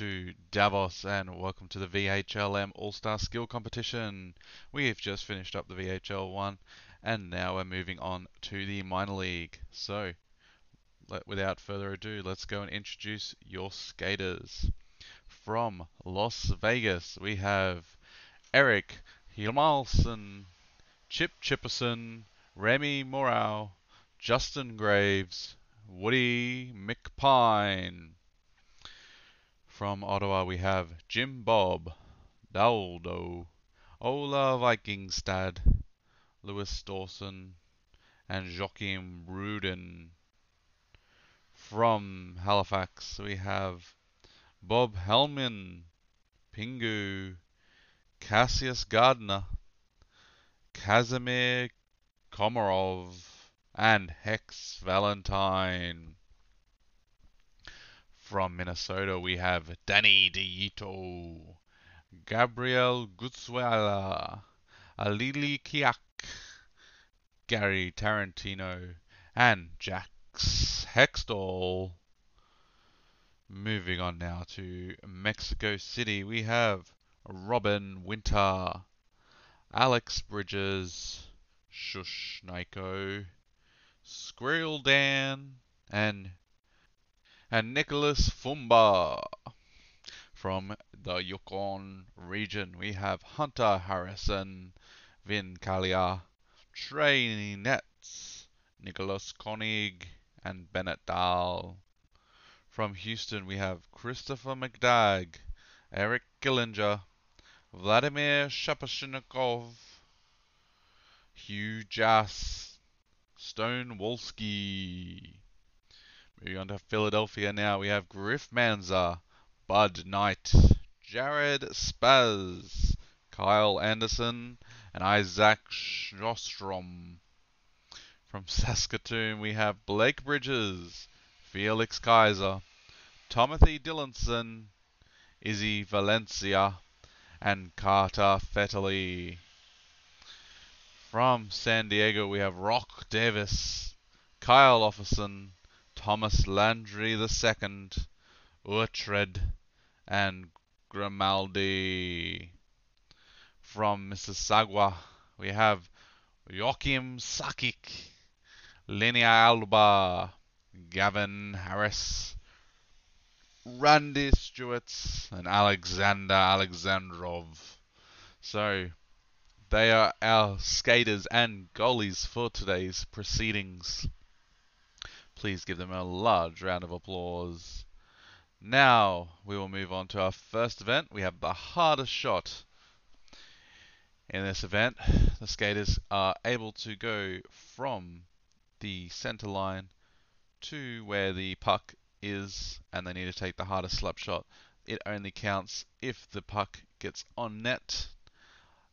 to Davos and welcome to the VHLM All Star Skill Competition. We have just finished up the VHL one and now we're moving on to the minor league. So, let, without further ado, let's go and introduce your skaters. From Las Vegas, we have Eric Hilmalson, Chip Chipperson, Remy Morau, Justin Graves, Woody McPine. From Ottawa, we have Jim Bob, Daldo, Ola Vikingstad, Lewis Dawson, and Joachim Bruden. From Halifax, we have Bob Hellman, Pingu, Cassius Gardner, Kazimir Komarov, and Hex Valentine. From Minnesota, we have Danny DeIto, Gabriel Gutsuela, Alili Kiak, Gary Tarantino, and Jax Hextall. Moving on now to Mexico City, we have Robin Winter, Alex Bridges, Shush Naiko, Squirrel Dan, and and Nicholas Fumba. From the Yukon region, we have Hunter Harrison, Vin Kalia, Trey Nets, Nicholas Koenig, and Bennett Dahl. From Houston, we have Christopher McDagg, Eric Gillinger, Vladimir Shaposhnikov, Hugh Jass, Stone Wolski. Moving on to Philadelphia now, we have Griff Manza, Bud Knight, Jared Spaz, Kyle Anderson, and Isaac Sjostrom. From Saskatoon, we have Blake Bridges, Felix Kaiser, Timothy Dillinson, Izzy Valencia, and Carter Fetterly. From San Diego, we have Rock Davis, Kyle Offerson, Thomas Landry the Second, Urtred, and Grimaldi. From Mississauga, we have Joachim Sakic, Linnea Alba, Gavin Harris, Randy Stewart, and Alexander Alexandrov. So, they are our skaters and goalies for today's proceedings. Please give them a large round of applause. Now we will move on to our first event. We have the hardest shot. In this event, the skaters are able to go from the center line to where the puck is, and they need to take the hardest slap shot. It only counts if the puck gets on net.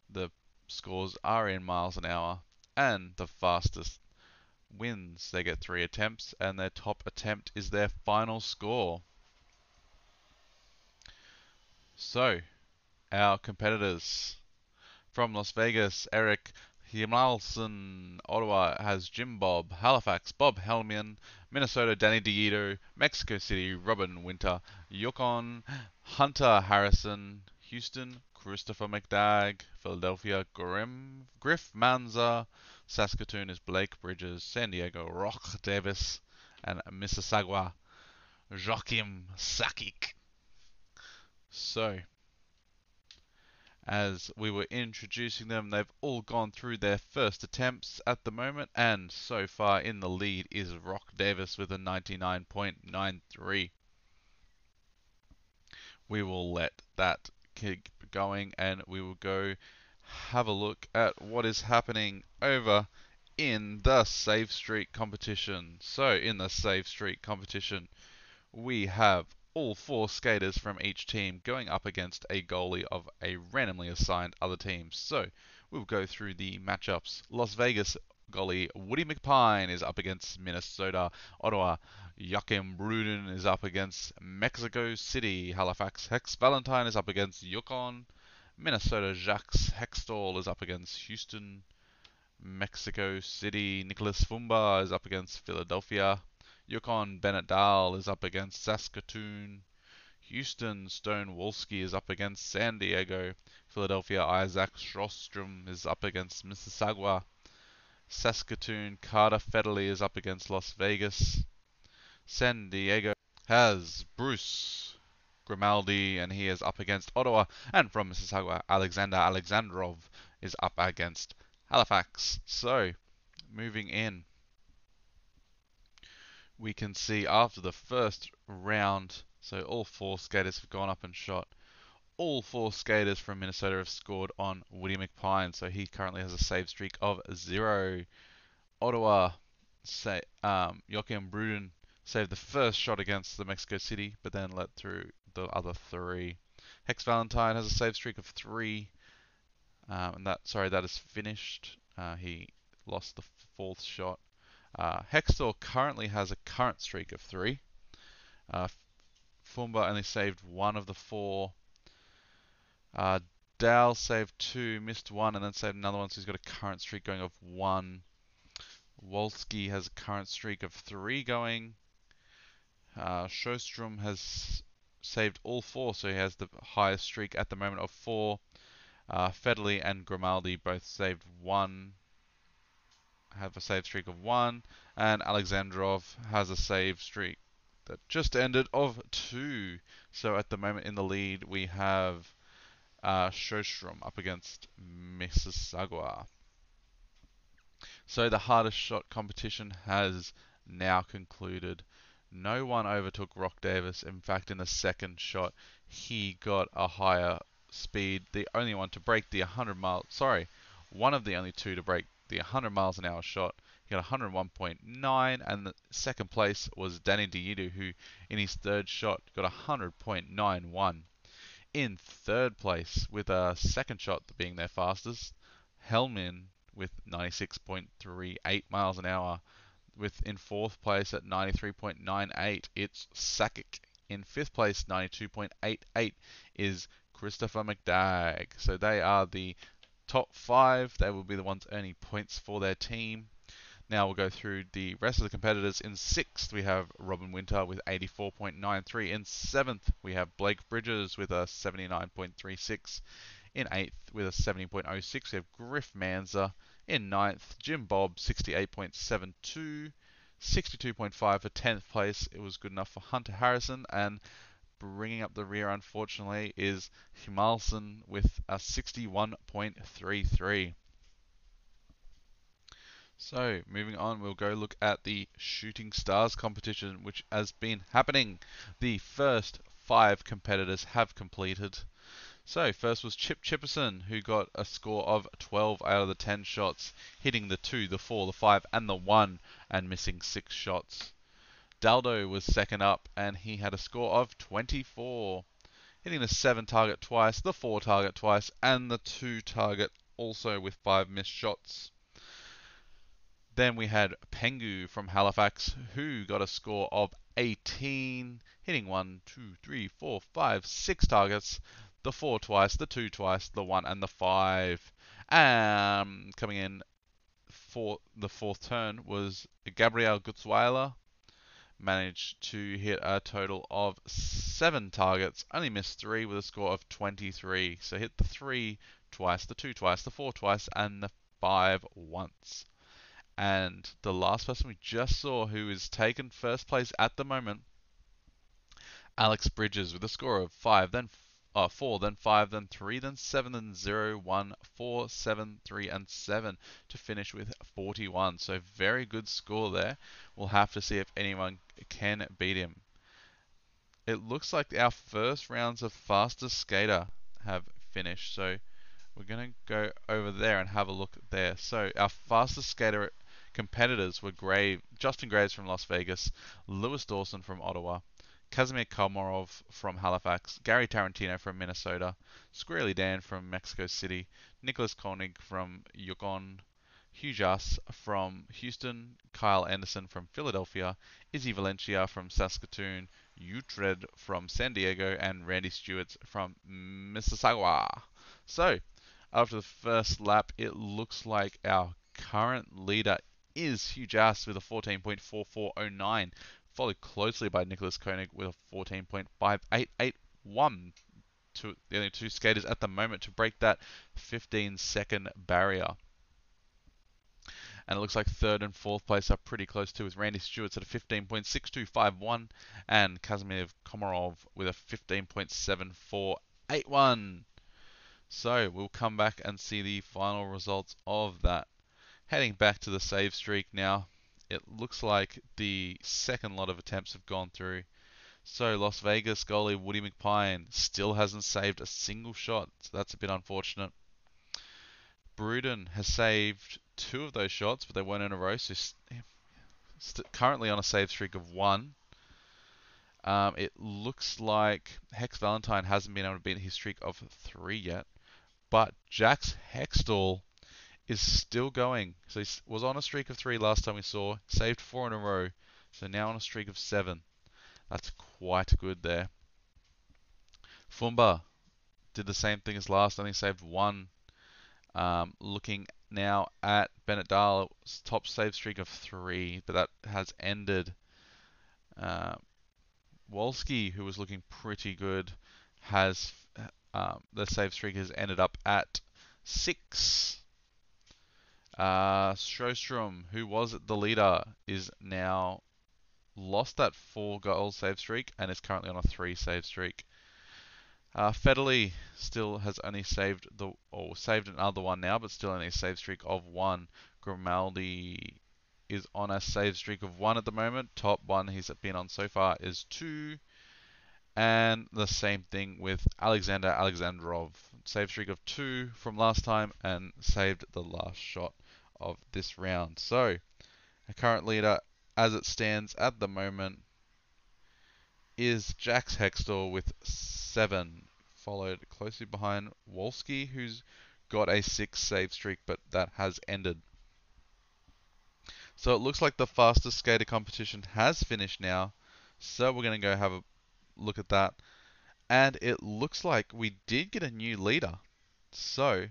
The scores are in miles an hour, and the fastest wins. They get three attempts, and their top attempt is their final score. So, our competitors from Las Vegas, Eric Himalson, Ottawa has Jim Bob, Halifax, Bob Helmian, Minnesota, Danny DeIto, Mexico City, Robin Winter, Yukon, Hunter Harrison, Houston, Christopher McDagg, Philadelphia, Grim, Griff Manza, Saskatoon is Blake Bridges, San Diego, Rock Davis, and Mississauga, Joachim Sakic. So, as we were introducing them, they've all gone through their first attempts at the moment, and so far in the lead is Rock Davis with a 99.93. We will let that keep going and we will go have a look at what is happening over in the Save Street competition. So, in the Save Street competition, we have all four skaters from each team going up against a goalie of a randomly assigned other team. So, we'll go through the matchups. Las Vegas goalie Woody McPine is up against Minnesota. Ottawa Joachim Bruden is up against Mexico City. Halifax Hex Valentine is up against Yukon. Minnesota Jax Hextall is up against Houston. Mexico City Nicholas Fumba is up against Philadelphia. Yukon Bennett Dahl is up against Saskatoon. Houston Stone Wolski is up against San Diego. Philadelphia Isaac Sjostrom is up against Mississauga. Saskatoon Carter Federley is up against Las Vegas. San Diego has Bruce Grimaldi and he is up against Ottawa. And from Mississauga, Alexander Alexandrov is up against Halifax. So, moving in, we can see after the first round, so all four skaters have gone up and shot. All four skaters from Minnesota have scored on Woody McPine, so he currently has a save streak of zero. Ottawa, say, um, Joachim Bruden saved the first shot against the Mexico City, but then let through the other three. Hex Valentine has a save streak of three, um, and that sorry that is finished. Uh, he lost the fourth shot. Uh, Hextor currently has a current streak of three. Uh, Fumba only saved one of the four. Uh, Dahl saved two, missed one, and then saved another one, so he's got a current streak going of one. Wolski has a current streak of three going. Uh, has saved all four, so he has the highest streak at the moment of four. Uh, and Grimaldi both saved one, have a save streak of one, and Alexandrov has a save streak that just ended of two. So at the moment in the lead, we have uh, Sjostrom up against Mississauga. So the hardest shot competition has now concluded. No one overtook Rock Davis. In fact, in the second shot, he got a higher speed. The only one to break the 100 mile, sorry, one of the only two to break the 100 miles an hour shot. He got 101.9, and the second place was Danny Diidu, who in his third shot got 100.91. In third place, with a second shot being their fastest, Helmin with 96.38 miles an hour. With in fourth place at 93.98, it's Sakic. In fifth place, 92.88 is Christopher McDagg. So they are the top five. They will be the ones earning points for their team. Now we'll go through the rest of the competitors. In sixth, we have Robin Winter with 84.93. In seventh, we have Blake Bridges with a 79.36. In eighth, with a 70.06, we have Griff Manza. In ninth, Jim Bob, 68.72. 62.5 for 10th place. It was good enough for Hunter Harrison. And bringing up the rear, unfortunately, is Himalson with a 61.33. So, moving on, we'll go look at the Shooting Stars competition, which has been happening. The first five competitors have completed. So, first was Chip Chipperson, who got a score of 12 out of the 10 shots, hitting the 2, the 4, the 5, and the 1, and missing 6 shots. Daldo was second up, and he had a score of 24, hitting the 7 target twice, the 4 target twice, and the 2 target also with 5 missed shots. Then we had Pengu from Halifax, who got a score of 18, hitting 1, 2, 3, 4, 5, 6 targets, the 4 twice, the 2 twice, the 1 and the 5. Um, coming in for the fourth turn was Gabriel Gutzweiler, managed to hit a total of 7 targets, only missed 3 with a score of 23. So hit the 3 twice, the 2 twice, the 4 twice, and the 5 once. And the last person we just saw who is taken first place at the moment, Alex Bridges with a score of 5, then uh, 4, then 5, then 3, then 7, then 0, 1, 4, 7, 3, and 7 to finish with 41. So very good score there. We'll have to see if anyone can beat him. It looks like our first rounds of fastest skater have finished. So we're going to go over there and have a look there. So our fastest skater Competitors were Grave, Justin Graves from Las Vegas, Lewis Dawson from Ottawa, Kazimir Komarov from Halifax, Gary Tarantino from Minnesota, Squirrely Dan from Mexico City, Nicholas Koenig from Yukon, Hugh Jas from Houston, Kyle Anderson from Philadelphia, Izzy Valencia from Saskatoon, Utred from San Diego, and Randy Stewart from Mississauga. So, after the first lap, it looks like our current leader is Hugh Jas with a 14.4409, followed closely by Nicholas Koenig with a 14.5881. Two, the only two skaters at the moment to break that 15 second barrier. And it looks like third and fourth place are pretty close too, with Randy Stewart's at a 15.6251 and Kazimir Komarov with a 15.7481. So we'll come back and see the final results of that. Heading back to the save streak now, it looks like the second lot of attempts have gone through. So Las Vegas goalie Woody McPine still hasn't saved a single shot, so that's a bit unfortunate. Bruden has saved two of those shots, but they weren't in a row, so st- currently on a save streak of one. Um, it looks like Hex Valentine hasn't been able to beat his streak of three yet, but Jax Hextall is still going. So he was on a streak of three last time we saw, saved four in a row, so now on a streak of seven. That's quite good there. Fumba did the same thing as last, only saved one. Um, looking now at Bennett Dahl's top save streak of three, but that has ended. Uh, Wolski, who was looking pretty good, has um, the save streak has ended up at six. Uh, who was the leader, is now lost that four goal save streak and is currently on a three save streak. Uh, Federley still has only saved the or saved another one now, but still only a save streak of one. Grimaldi is on a save streak of one at the moment. Top one he's been on so far is two. And the same thing with Alexander Alexandrov. Save streak of two from last time and saved the last shot of this round. So, the current leader as it stands at the moment is Jax Hextall with seven, followed closely behind Wolski, who's got a six save streak, but that has ended. So it looks like the fastest skater competition has finished now. So we're going to go have a look at that. And it looks like we did get a new leader. So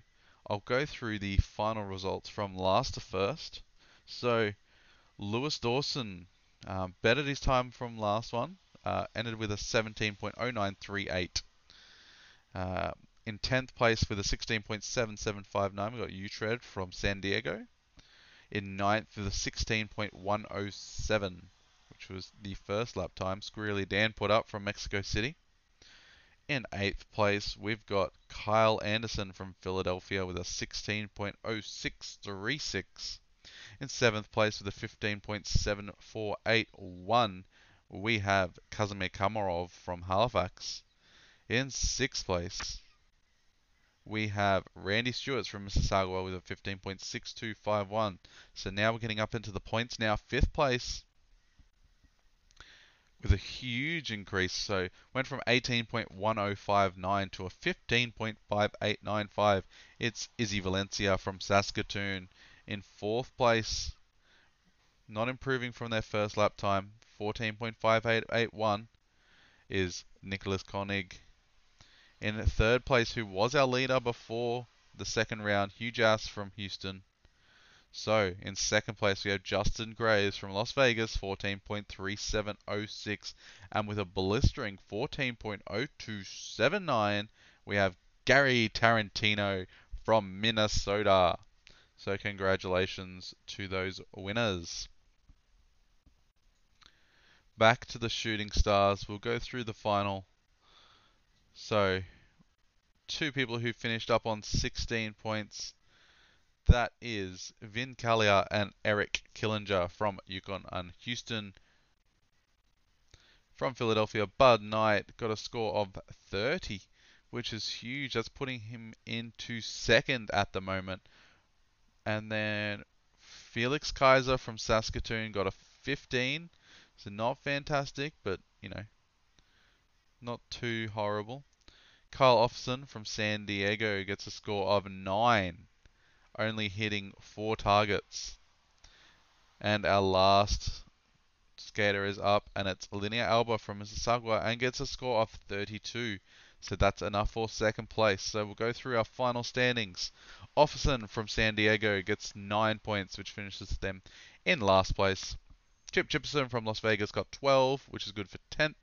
I'll go through the final results from last to first. So Lewis Dawson um, bettered his time from last one uh, ended with a 17.0938. Uh, in 10th place with a 16.7759, we got Utred from San Diego. In 9th with a 16.107, which was the first lap time Squirrely Dan put up from Mexico City. In 8th place, we've got Kyle Anderson from Philadelphia with a 16.0636. In 7th place with a 15.7481, we have Kazimir Komarov from Halifax. In sixth place, we have Randy Stewart from Mississauga with a 15.6251. So now we're getting up into the points now. Fifth place with a huge increase. So went from 18.1059 to a 15.5895. It's Izzy Valencia from Saskatoon in fourth place. Not improving from their first lap time. 14.5881 is Nicholas Koenig. In third place, who was our leader before the second round, Hugh Jass from Houston. So, in second place, we have Justin Graves from Las Vegas, 14.3706. And with a blistering 14.0279, we have Gary Tarantino from Minnesota. So, congratulations to those winners back to the shooting stars. We'll go through the final. So, two people who finished up on 16 points. That is Vin Collier and Eric Killinger from Yukon and Houston. From Philadelphia, Bud Knight got a score of 30, which is huge. That's putting him into second at the moment. And then Felix Kaiser from Saskatoon got a 15. So not fantastic, but you know, not too horrible. Kyle Offson from San Diego gets a score of 9, only hitting 4 targets. And our last skater is up, and it's Linnea Alba from Mississauga and gets a score of 32. So that's enough for second place. So we'll go through our final standings. Offson from San Diego gets 9 points, which finishes them in last place. Chip Chipperson from Las Vegas got 12, which is good for 10th.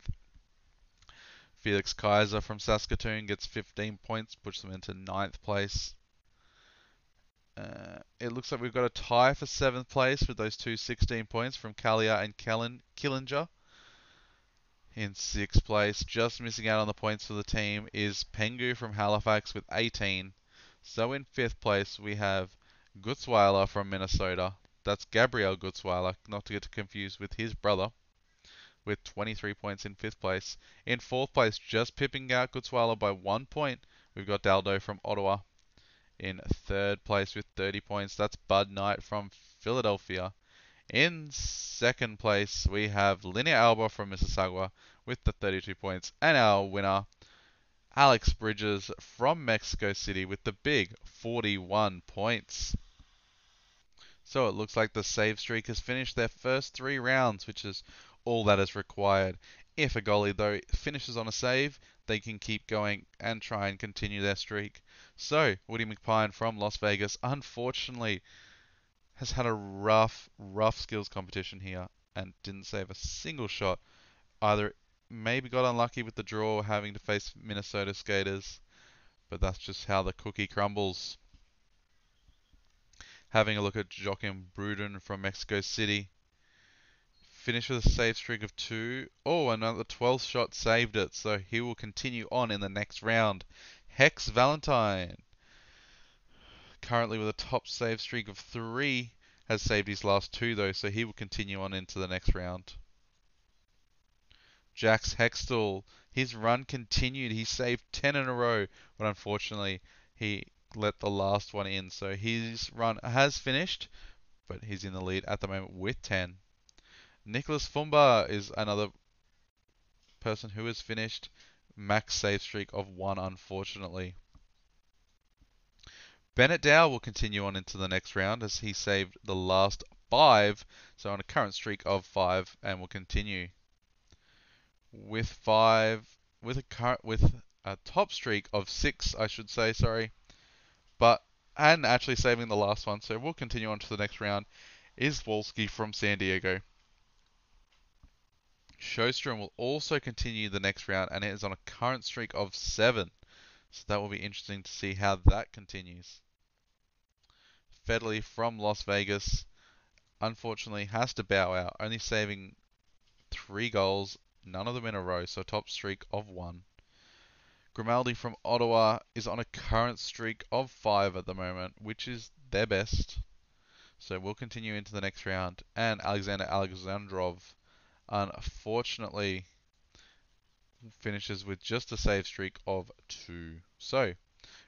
Felix Kaiser from Saskatoon gets 15 points, puts them into ninth place. Uh, it looks like we've got a tie for seventh place with those two 16 points from Kalia and Kellen, Killinger. In sixth place, just missing out on the points for the team, is Pengu from Halifax with 18. So in fifth place, we have Gutzweiler from Minnesota. That's Gabriel Gutzweiler, not to get confused with his brother, with 23 points in fifth place. In fourth place, just pipping out Gutzweiler by one point, we've got Daldo from Ottawa. In third place with 30 points, that's Bud Knight from Philadelphia. In second place, we have Linnea Alba from Mississauga with the 32 points. And our winner, Alex Bridges from Mexico City with the big 41 points. So it looks like the save streak has finished their first three rounds, which is all that is required. If a goalie, though, finishes on a save, they can keep going and try and continue their streak. So, Woody McPine from Las Vegas, unfortunately, has had a rough, rough skills competition here and didn't save a single shot. Either maybe got unlucky with the draw having to face Minnesota skaters, but that's just how the cookie crumbles. Having a look at Joachim Bruden from Mexico City. Finished with a save streak of two. Oh, another 12th shot saved it, so he will continue on in the next round. Hex Valentine currently with a top save streak of three, has saved his last two though, so he will continue on into the next round. Jax Hextall, his run continued. He saved 10 in a row, but unfortunately he let the last one in. So his run has finished, but he's in the lead at the moment with 10. Nicholas Fumba is another person who has finished max save streak of one, unfortunately. Bennett Dow will continue on into the next round as he saved the last five, so on a current streak of five, and will continue with five with a current with a top streak of six, I should say. Sorry, but and actually saving the last one, so we'll continue on to the next round. Is Wolski from San Diego? Sjostrom will also continue the next round, and it is on a current streak of seven. So that will be interesting to see how that continues. Fedley from Las Vegas unfortunately has to bow out, only saving three goals, none of them in a row, so top streak of one. Grimaldi from Ottawa is on a current streak of five at the moment, which is their best. So we'll continue into the next round. And Alexander Alexandrov, unfortunately, finishes with just a save streak of two. So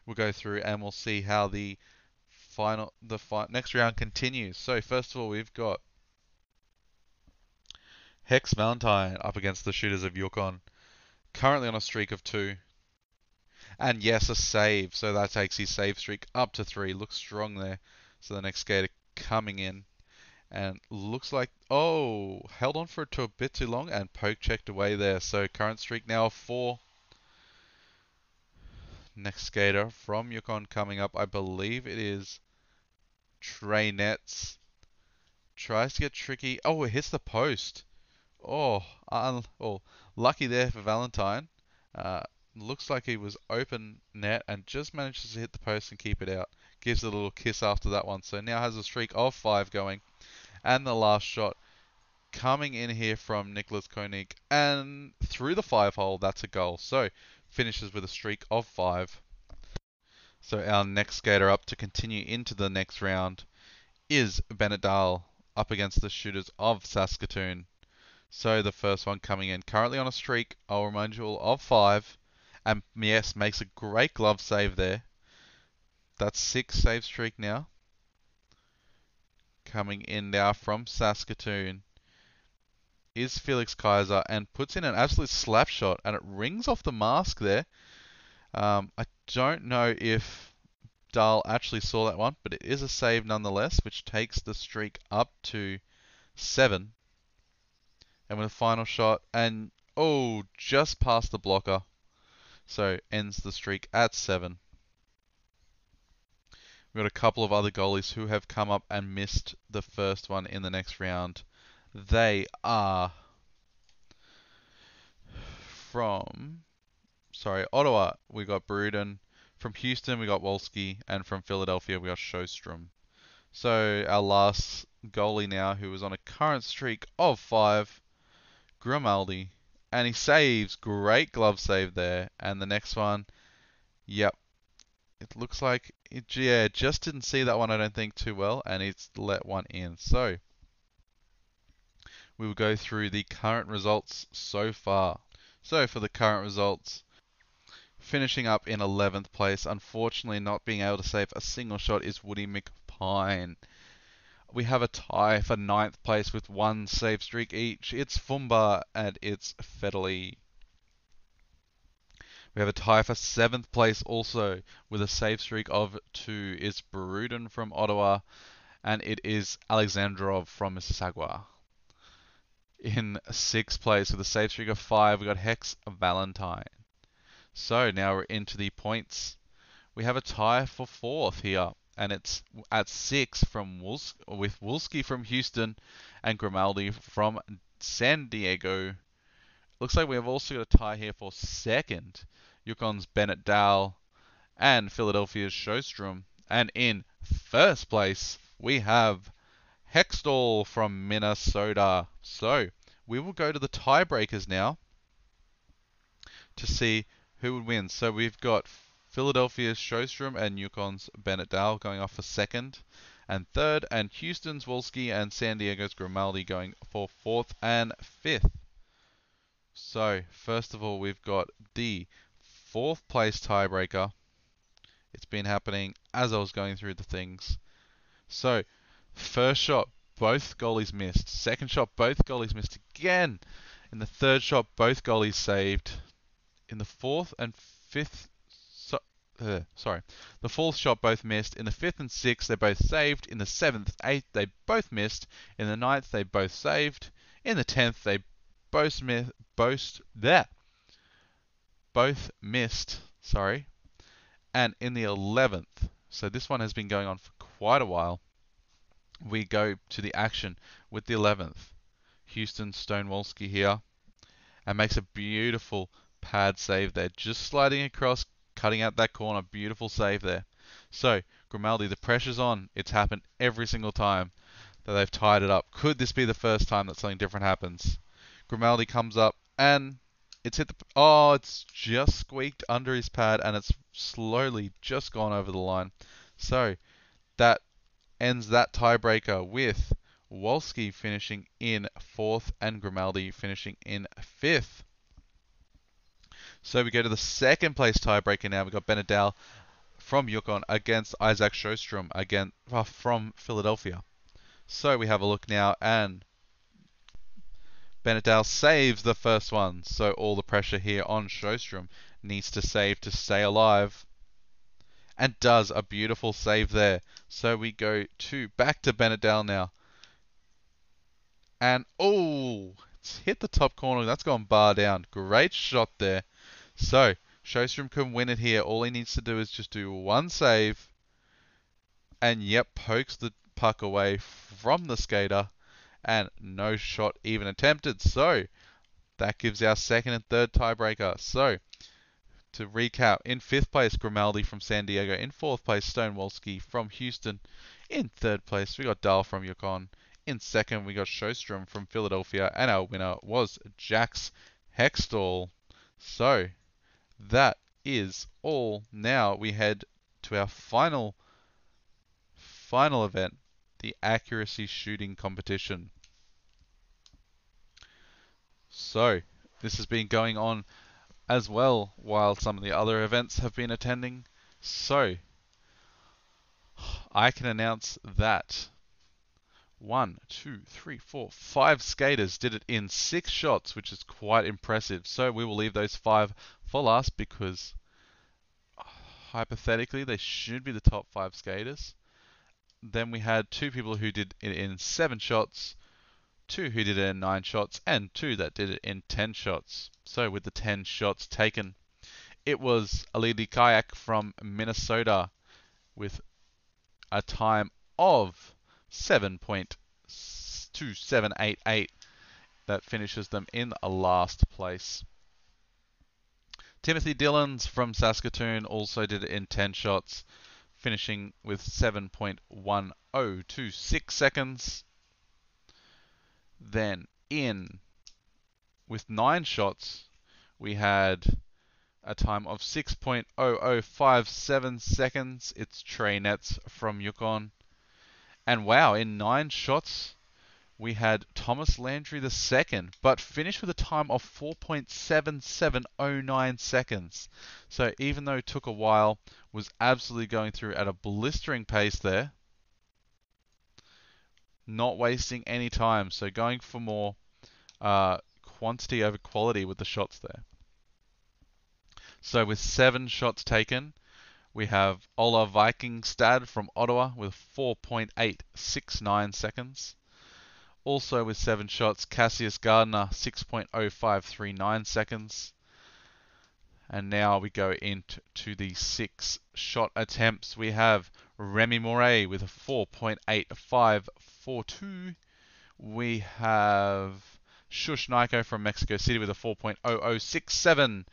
we'll go through and we'll see how the final the fi- next round continues. So first of all, we've got Hex Valentine up against the Shooters of Yukon, currently on a streak of two. And yes, a save, so that takes his save streak up to three. Looks strong there. So the next skater coming in, and looks like oh held on for it to a bit too long and poke checked away there. So current streak now four. Next skater from Yukon coming up, I believe it is Trey Nets. Tries to get tricky. Oh, it hits the post. Oh, oh lucky there for Valentine. Uh, looks like he was open net and just manages to hit the post and keep it out. Gives it a little kiss after that one. So now has a streak of five going. And the last shot coming in here from Nicholas Koenig. And through the five hole, that's a goal. So finishes with a streak of five. So our next skater up to continue into the next round is Bennett Dahl up against the shooters of Saskatoon. So the first one coming in currently on a streak, I'll remind you all, of five. And yes, makes a great glove save there. That's six save streak now. Coming in now from Saskatoon is Felix Kaiser and puts in an absolute slap shot and it rings off the mask there. Um, I don't know if Dahl actually saw that one, but it is a save nonetheless, which takes the streak up to seven. And with a final shot, and oh, just past the blocker. So ends the streak at seven. We've got a couple of other goalies who have come up and missed the first one in the next round. They are from, sorry, Ottawa, we got Bruden. From Houston, we got Wolski. And from Philadelphia, we got Sjostrom. So our last goalie now, who was on a current streak of five, Grimaldi. And he saves. Great glove save there. And the next one, yep. It looks like, it, yeah, just didn't see that one, I don't think, too well. And it's let one in. So, we will go through the current results so far. So, for the current results, finishing up in 11th place, unfortunately not being able to save a single shot is Woody McPine. We have a tie for ninth place with one save streak each. It's Fumba and it's Federley. We have a tie for seventh place also with a save streak of two. It's Bruden from Ottawa and it is Alexandrov from Mississauga. In sixth place with a save streak of five, we got Hex Valentine. So now we're into the points. We have a tie for fourth here and it's at six from with Wolski from Houston and Grimaldi from San Diego. Looks like we have also got a tie here for second. Yukon's Bennett Dow and Philadelphia's Sjostrom. And in first place, we have Hextall from Minnesota. So we will go to the tiebreakers now to see who would win. So we've got Philadelphia's Sjostrom and Yukon's Bennett Dow going off for second and third, and Houston's Wolski and San Diego's Grimaldi going for fourth and fifth. So, first of all, we've got the fourth place tiebreaker. It's been happening as I was going through the things. So, first shot, both goalies missed. Second shot, both goalies missed again. In the third shot, both goalies saved. In the fourth and fifth uh, sorry. The fourth shot both missed. In the fifth and sixth, they both saved. In the seventh, eighth, they both missed. In the ninth, they both saved. In the tenth, they both missed. There. Both missed. Sorry. And in the eleventh, so this one has been going on for quite a while. We go to the action with the eleventh. Houston Stonewalski here, and makes a beautiful pad save there, just sliding across, cutting out that corner. Beautiful save there. So, Grimaldi, the pressure's on. It's happened every single time that they've tied it up. Could this be the first time that something different happens? Grimaldi comes up and it's hit the. Oh, it's just squeaked under his pad and it's slowly just gone over the line. So, that ends that tiebreaker with Wolski finishing in fourth and Grimaldi finishing in fifth. So we go to the second place tiebreaker now. We've got Bennett Dahl from Yukon against Isaac Sjostrom again uh, from Philadelphia. So we have a look now, and Bennett Dahl saves the first one. So all the pressure here on Sjostrom needs to save to stay alive. And does a beautiful save there. So we go to back to Bennett Dahl now. And oh, it's hit the top corner. That's gone bar down. Great shot there. So, Sjostrom can win it here. All he needs to do is just do one save. And yep, pokes the puck away from the skater. And no shot even attempted. So, that gives our second and third tiebreaker. So, to recap, in fifth place, Grimaldi from San Diego. In fourth place, Stonewalski from Houston. In third place, we got Dahl from Yukon. In second, we got Sjostrom from Philadelphia. And our winner was Jax Hextall. So, that is all. Now we head to our final final event, the accuracy shooting competition. So, this has been going on as well while some of the other events have been attending. So, I can announce that one, two, three, four, five skaters did it in six shots, which is quite impressive. So we will leave those five for last because hypothetically they should be the top five skaters. Then we had two people who did it in seven shots, two who did it in nine shots, and two that did it in ten shots. So with the ten shots taken, it was Alidi Kayak from Minnesota with a time of 7.2 2788. That finishes them in last place. Timothy Dillons from Saskatoon also did it in 10 shots, finishing with 7.1026 seconds. Then in with 9 shots, we had a time of 6.0057 seconds. It's Trey Nets from Yukon. And wow, in 9 shots, we had Thomas Landry the second, but finished with a time of 4.7709 seconds. So even though it took a while, was absolutely going through at a blistering pace there. Not wasting any time, so going for more uh, quantity over quality with the shots there. So with seven shots taken, we have Ola Vikingstad from Ottawa with 4.869 seconds. Also with seven shots, Cassius Gardner, 6.0539 seconds. And now we go into the six shot attempts. We have Remy Moray with a 4.8542. We have Shush Naiko from Mexico City with a 4.0067.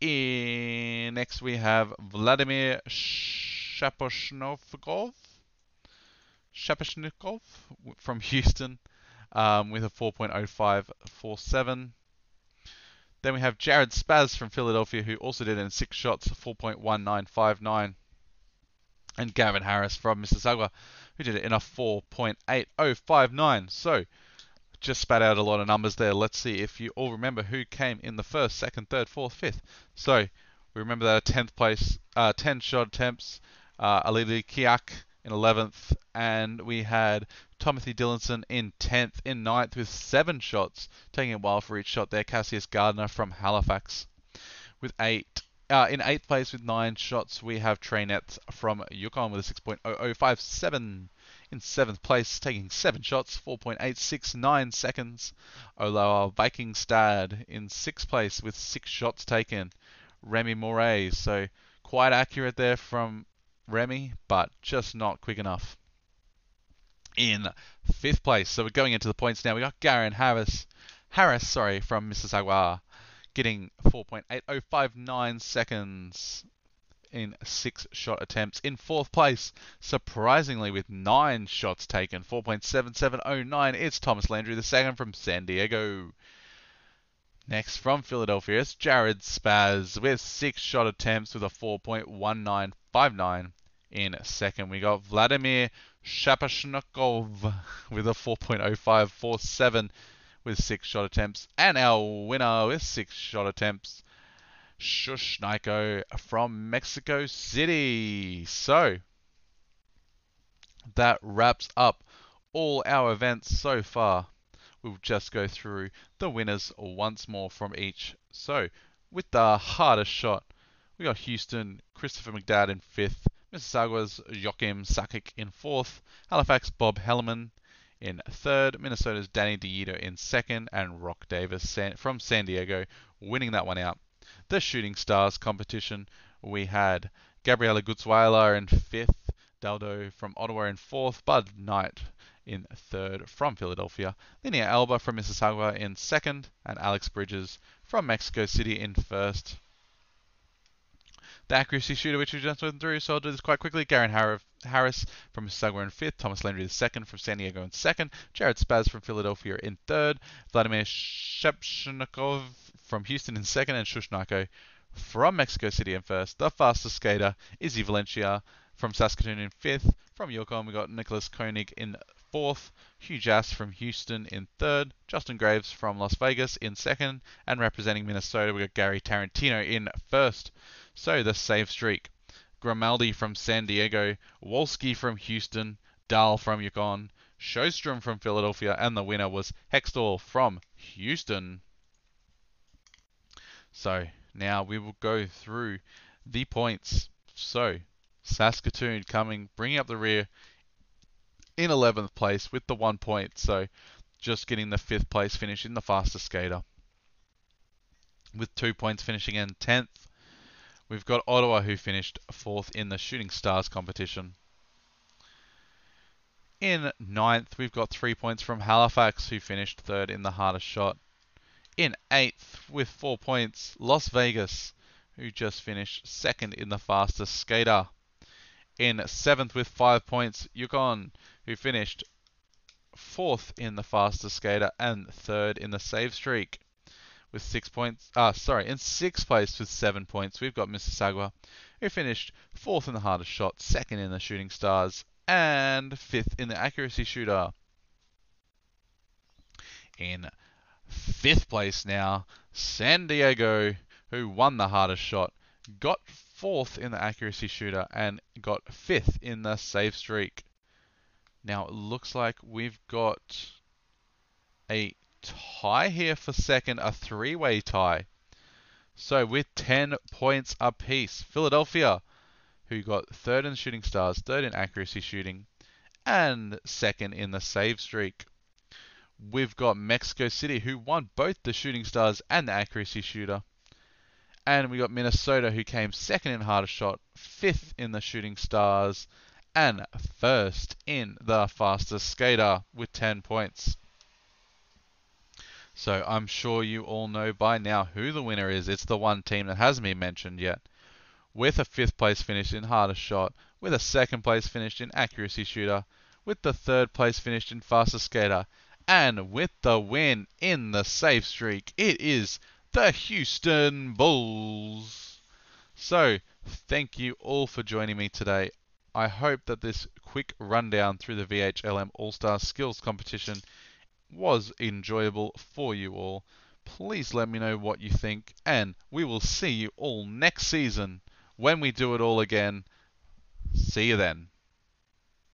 In next we have Vladimir Shaposhnikov, Shaposhnikov from Houston um, with a 4.0547. Then we have Jared Spaz from Philadelphia, who also did in six shots, 4.1959. And Gavin Harris from Mississauga, who did it in a 4.8059. So, just spat out a lot of numbers there. Let's see if you all remember who came in the first, second, third, fourth, fifth. So, we remember that 10th place, uh, 10 shot attempts, uh, Alili Kiak in 11th, and we had Timothy Dillonson in 10th, in 9th with seven shots, taking a while for each shot there. Cassius Gardner from Halifax with eight. Uh, in eighth place with nine shots, we have Trey Nets from Yukon with a 6.0057. In seventh place, taking seven shots, 4.869 seconds. Ola Vikingstad in sixth place with six shots taken. Remy Moray, so quite accurate there from Remy, but just not quick enough. In fifth place, so we're going into the points now. We got Garen Harris, Harris, sorry, from Mississauga, getting 4.8059 seconds in six shot attempts. In fourth place, surprisingly, with nine shots taken, 4.7709, it's Thomas Landry, the second from San Diego. Next from Philadelphia, it's Jared Spaz with six shot attempts with a 4.1959. In second, we got Vladimir Shaposhnikov with a 4.0547 with six shot attempts. And our winner with six shot attempts, Shush Naiko from Mexico City. So, that wraps up all our events so far. We'll just go through the winners once more from each. So, with the hardest shot, we got Houston, Christopher McDowd in fifth, Mississauga's Joachim Sakic in fourth, Halifax Bob Hellerman in third, Minnesota's Danny DeYito in second, and Rock Davis from San Diego winning that one out. The Shooting Stars competition, we had Gabriela Gutzweiler in fifth, Daldo from Ottawa in fourth, Bud Knight in third from Philadelphia, Linnea Alba from Mississauga in second, and Alex Bridges from Mexico City in first the accuracy shooter, which we just went through. So I'll do this quite quickly. Garen Harris from Mississauga in fifth, Thomas Landry the second from San Diego in second, Jared Spaz from Philadelphia in third, Vladimir Shaposhnikov from Houston in second, and Shush Naiko from Mexico City in first. The fastest skater, Izzy Valencia from Saskatoon in fifth. From Yukon, we got Nicholas Koenig in fourth, Hugh Jass from Houston in third, Justin Graves from Las Vegas in second, and representing Minnesota, we got Gary Tarantino in first. So the save streak. Grimaldi from San Diego, Wolski from Houston, Dahl from Yukon, Sjostrom from Philadelphia, and the winner was Hextall from Houston. So now we will go through the points. So Saskatoon coming, bringing up the rear in 11th place with the one point. So just getting the fifth place finish in the fastest skater. With two points finishing in 10th. We've got Ottawa who finished fourth in the Shooting Stars competition. In ninth, we've got three points from Halifax, who finished third in the hardest shot. In eighth, with four points, Las Vegas, who just finished second in the fastest skater. In seventh, with five points, Yukon, who finished fourth in the fastest skater and third in the save streak with six points. Ah, sorry, in sixth place with seven points, we've got Mississauga, who finished fourth in the hardest shot, second in the shooting stars, and fifth in the accuracy shooter. In fifth place now, San Diego, who won the hardest shot, got fourth in the accuracy shooter and got fifth in the save streak. Now it looks like we've got a tie here for second, a three-way tie. So with 10 points apiece, Philadelphia, who got third in shooting stars, third in accuracy shooting, and second in the save streak. We've got Mexico City, who won both the shooting stars and the accuracy shooter. And we got Minnesota, who came second in hardest shot, fifth in the shooting stars, and first in the fastest skater with 10 points. So I'm sure you all know by now who the winner is. It's the one team that hasn't been mentioned yet. With a fifth place finish in hardest shot, with a second place finish in accuracy shooter, with the third place finish in fastest skater, and with the win in the save streak, it is the Houston Bulls. So, thank you all for joining me today. I hope that this quick rundown through the VHLM All Star Skills Competition was enjoyable for you all. Please let me know what you think, and we will see you all next season when we do it all again. See you then.